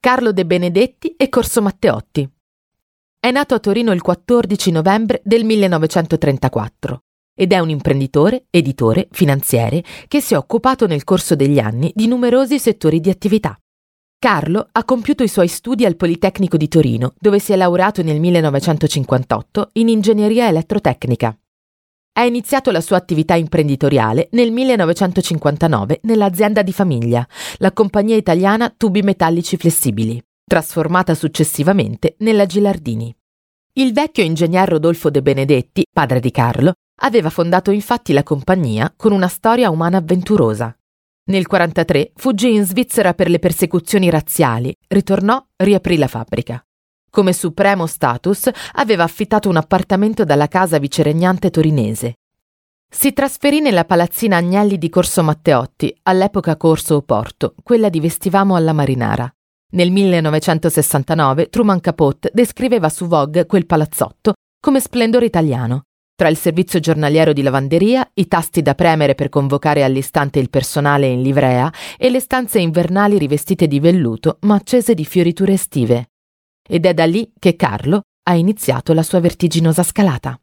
Carlo De Benedetti e Corso Matteotti. È nato a Torino il 14 novembre del 1934 ed è un imprenditore, editore, finanziere che si è occupato nel corso degli anni di numerosi settori di attività. Carlo ha compiuto i suoi studi al Politecnico di Torino, dove si è laureato nel 1958 in ingegneria elettrotecnica. Ha iniziato la sua attività imprenditoriale nel 1959 nell'azienda di famiglia, la compagnia italiana Tubi Metallici Flessibili trasformata successivamente nella Gilardini. Il vecchio ingegner Rodolfo De Benedetti, padre di Carlo, aveva fondato infatti la compagnia con una storia umana avventurosa. Nel 1943 fuggì in Svizzera per le persecuzioni razziali, ritornò, riaprì la fabbrica. Come supremo status aveva affittato un appartamento dalla casa viceregnante torinese. Si trasferì nella palazzina Agnelli di Corso Matteotti, all'epoca Corso Oporto, quella di Vestivamo alla Marinara. Nel 1969 Truman Capote descriveva su Vogue quel palazzotto come splendore italiano. Tra il servizio giornaliero di lavanderia, i tasti da premere per convocare all'istante il personale in livrea e le stanze invernali rivestite di velluto ma accese di fioriture estive. Ed è da lì che Carlo ha iniziato la sua vertiginosa scalata.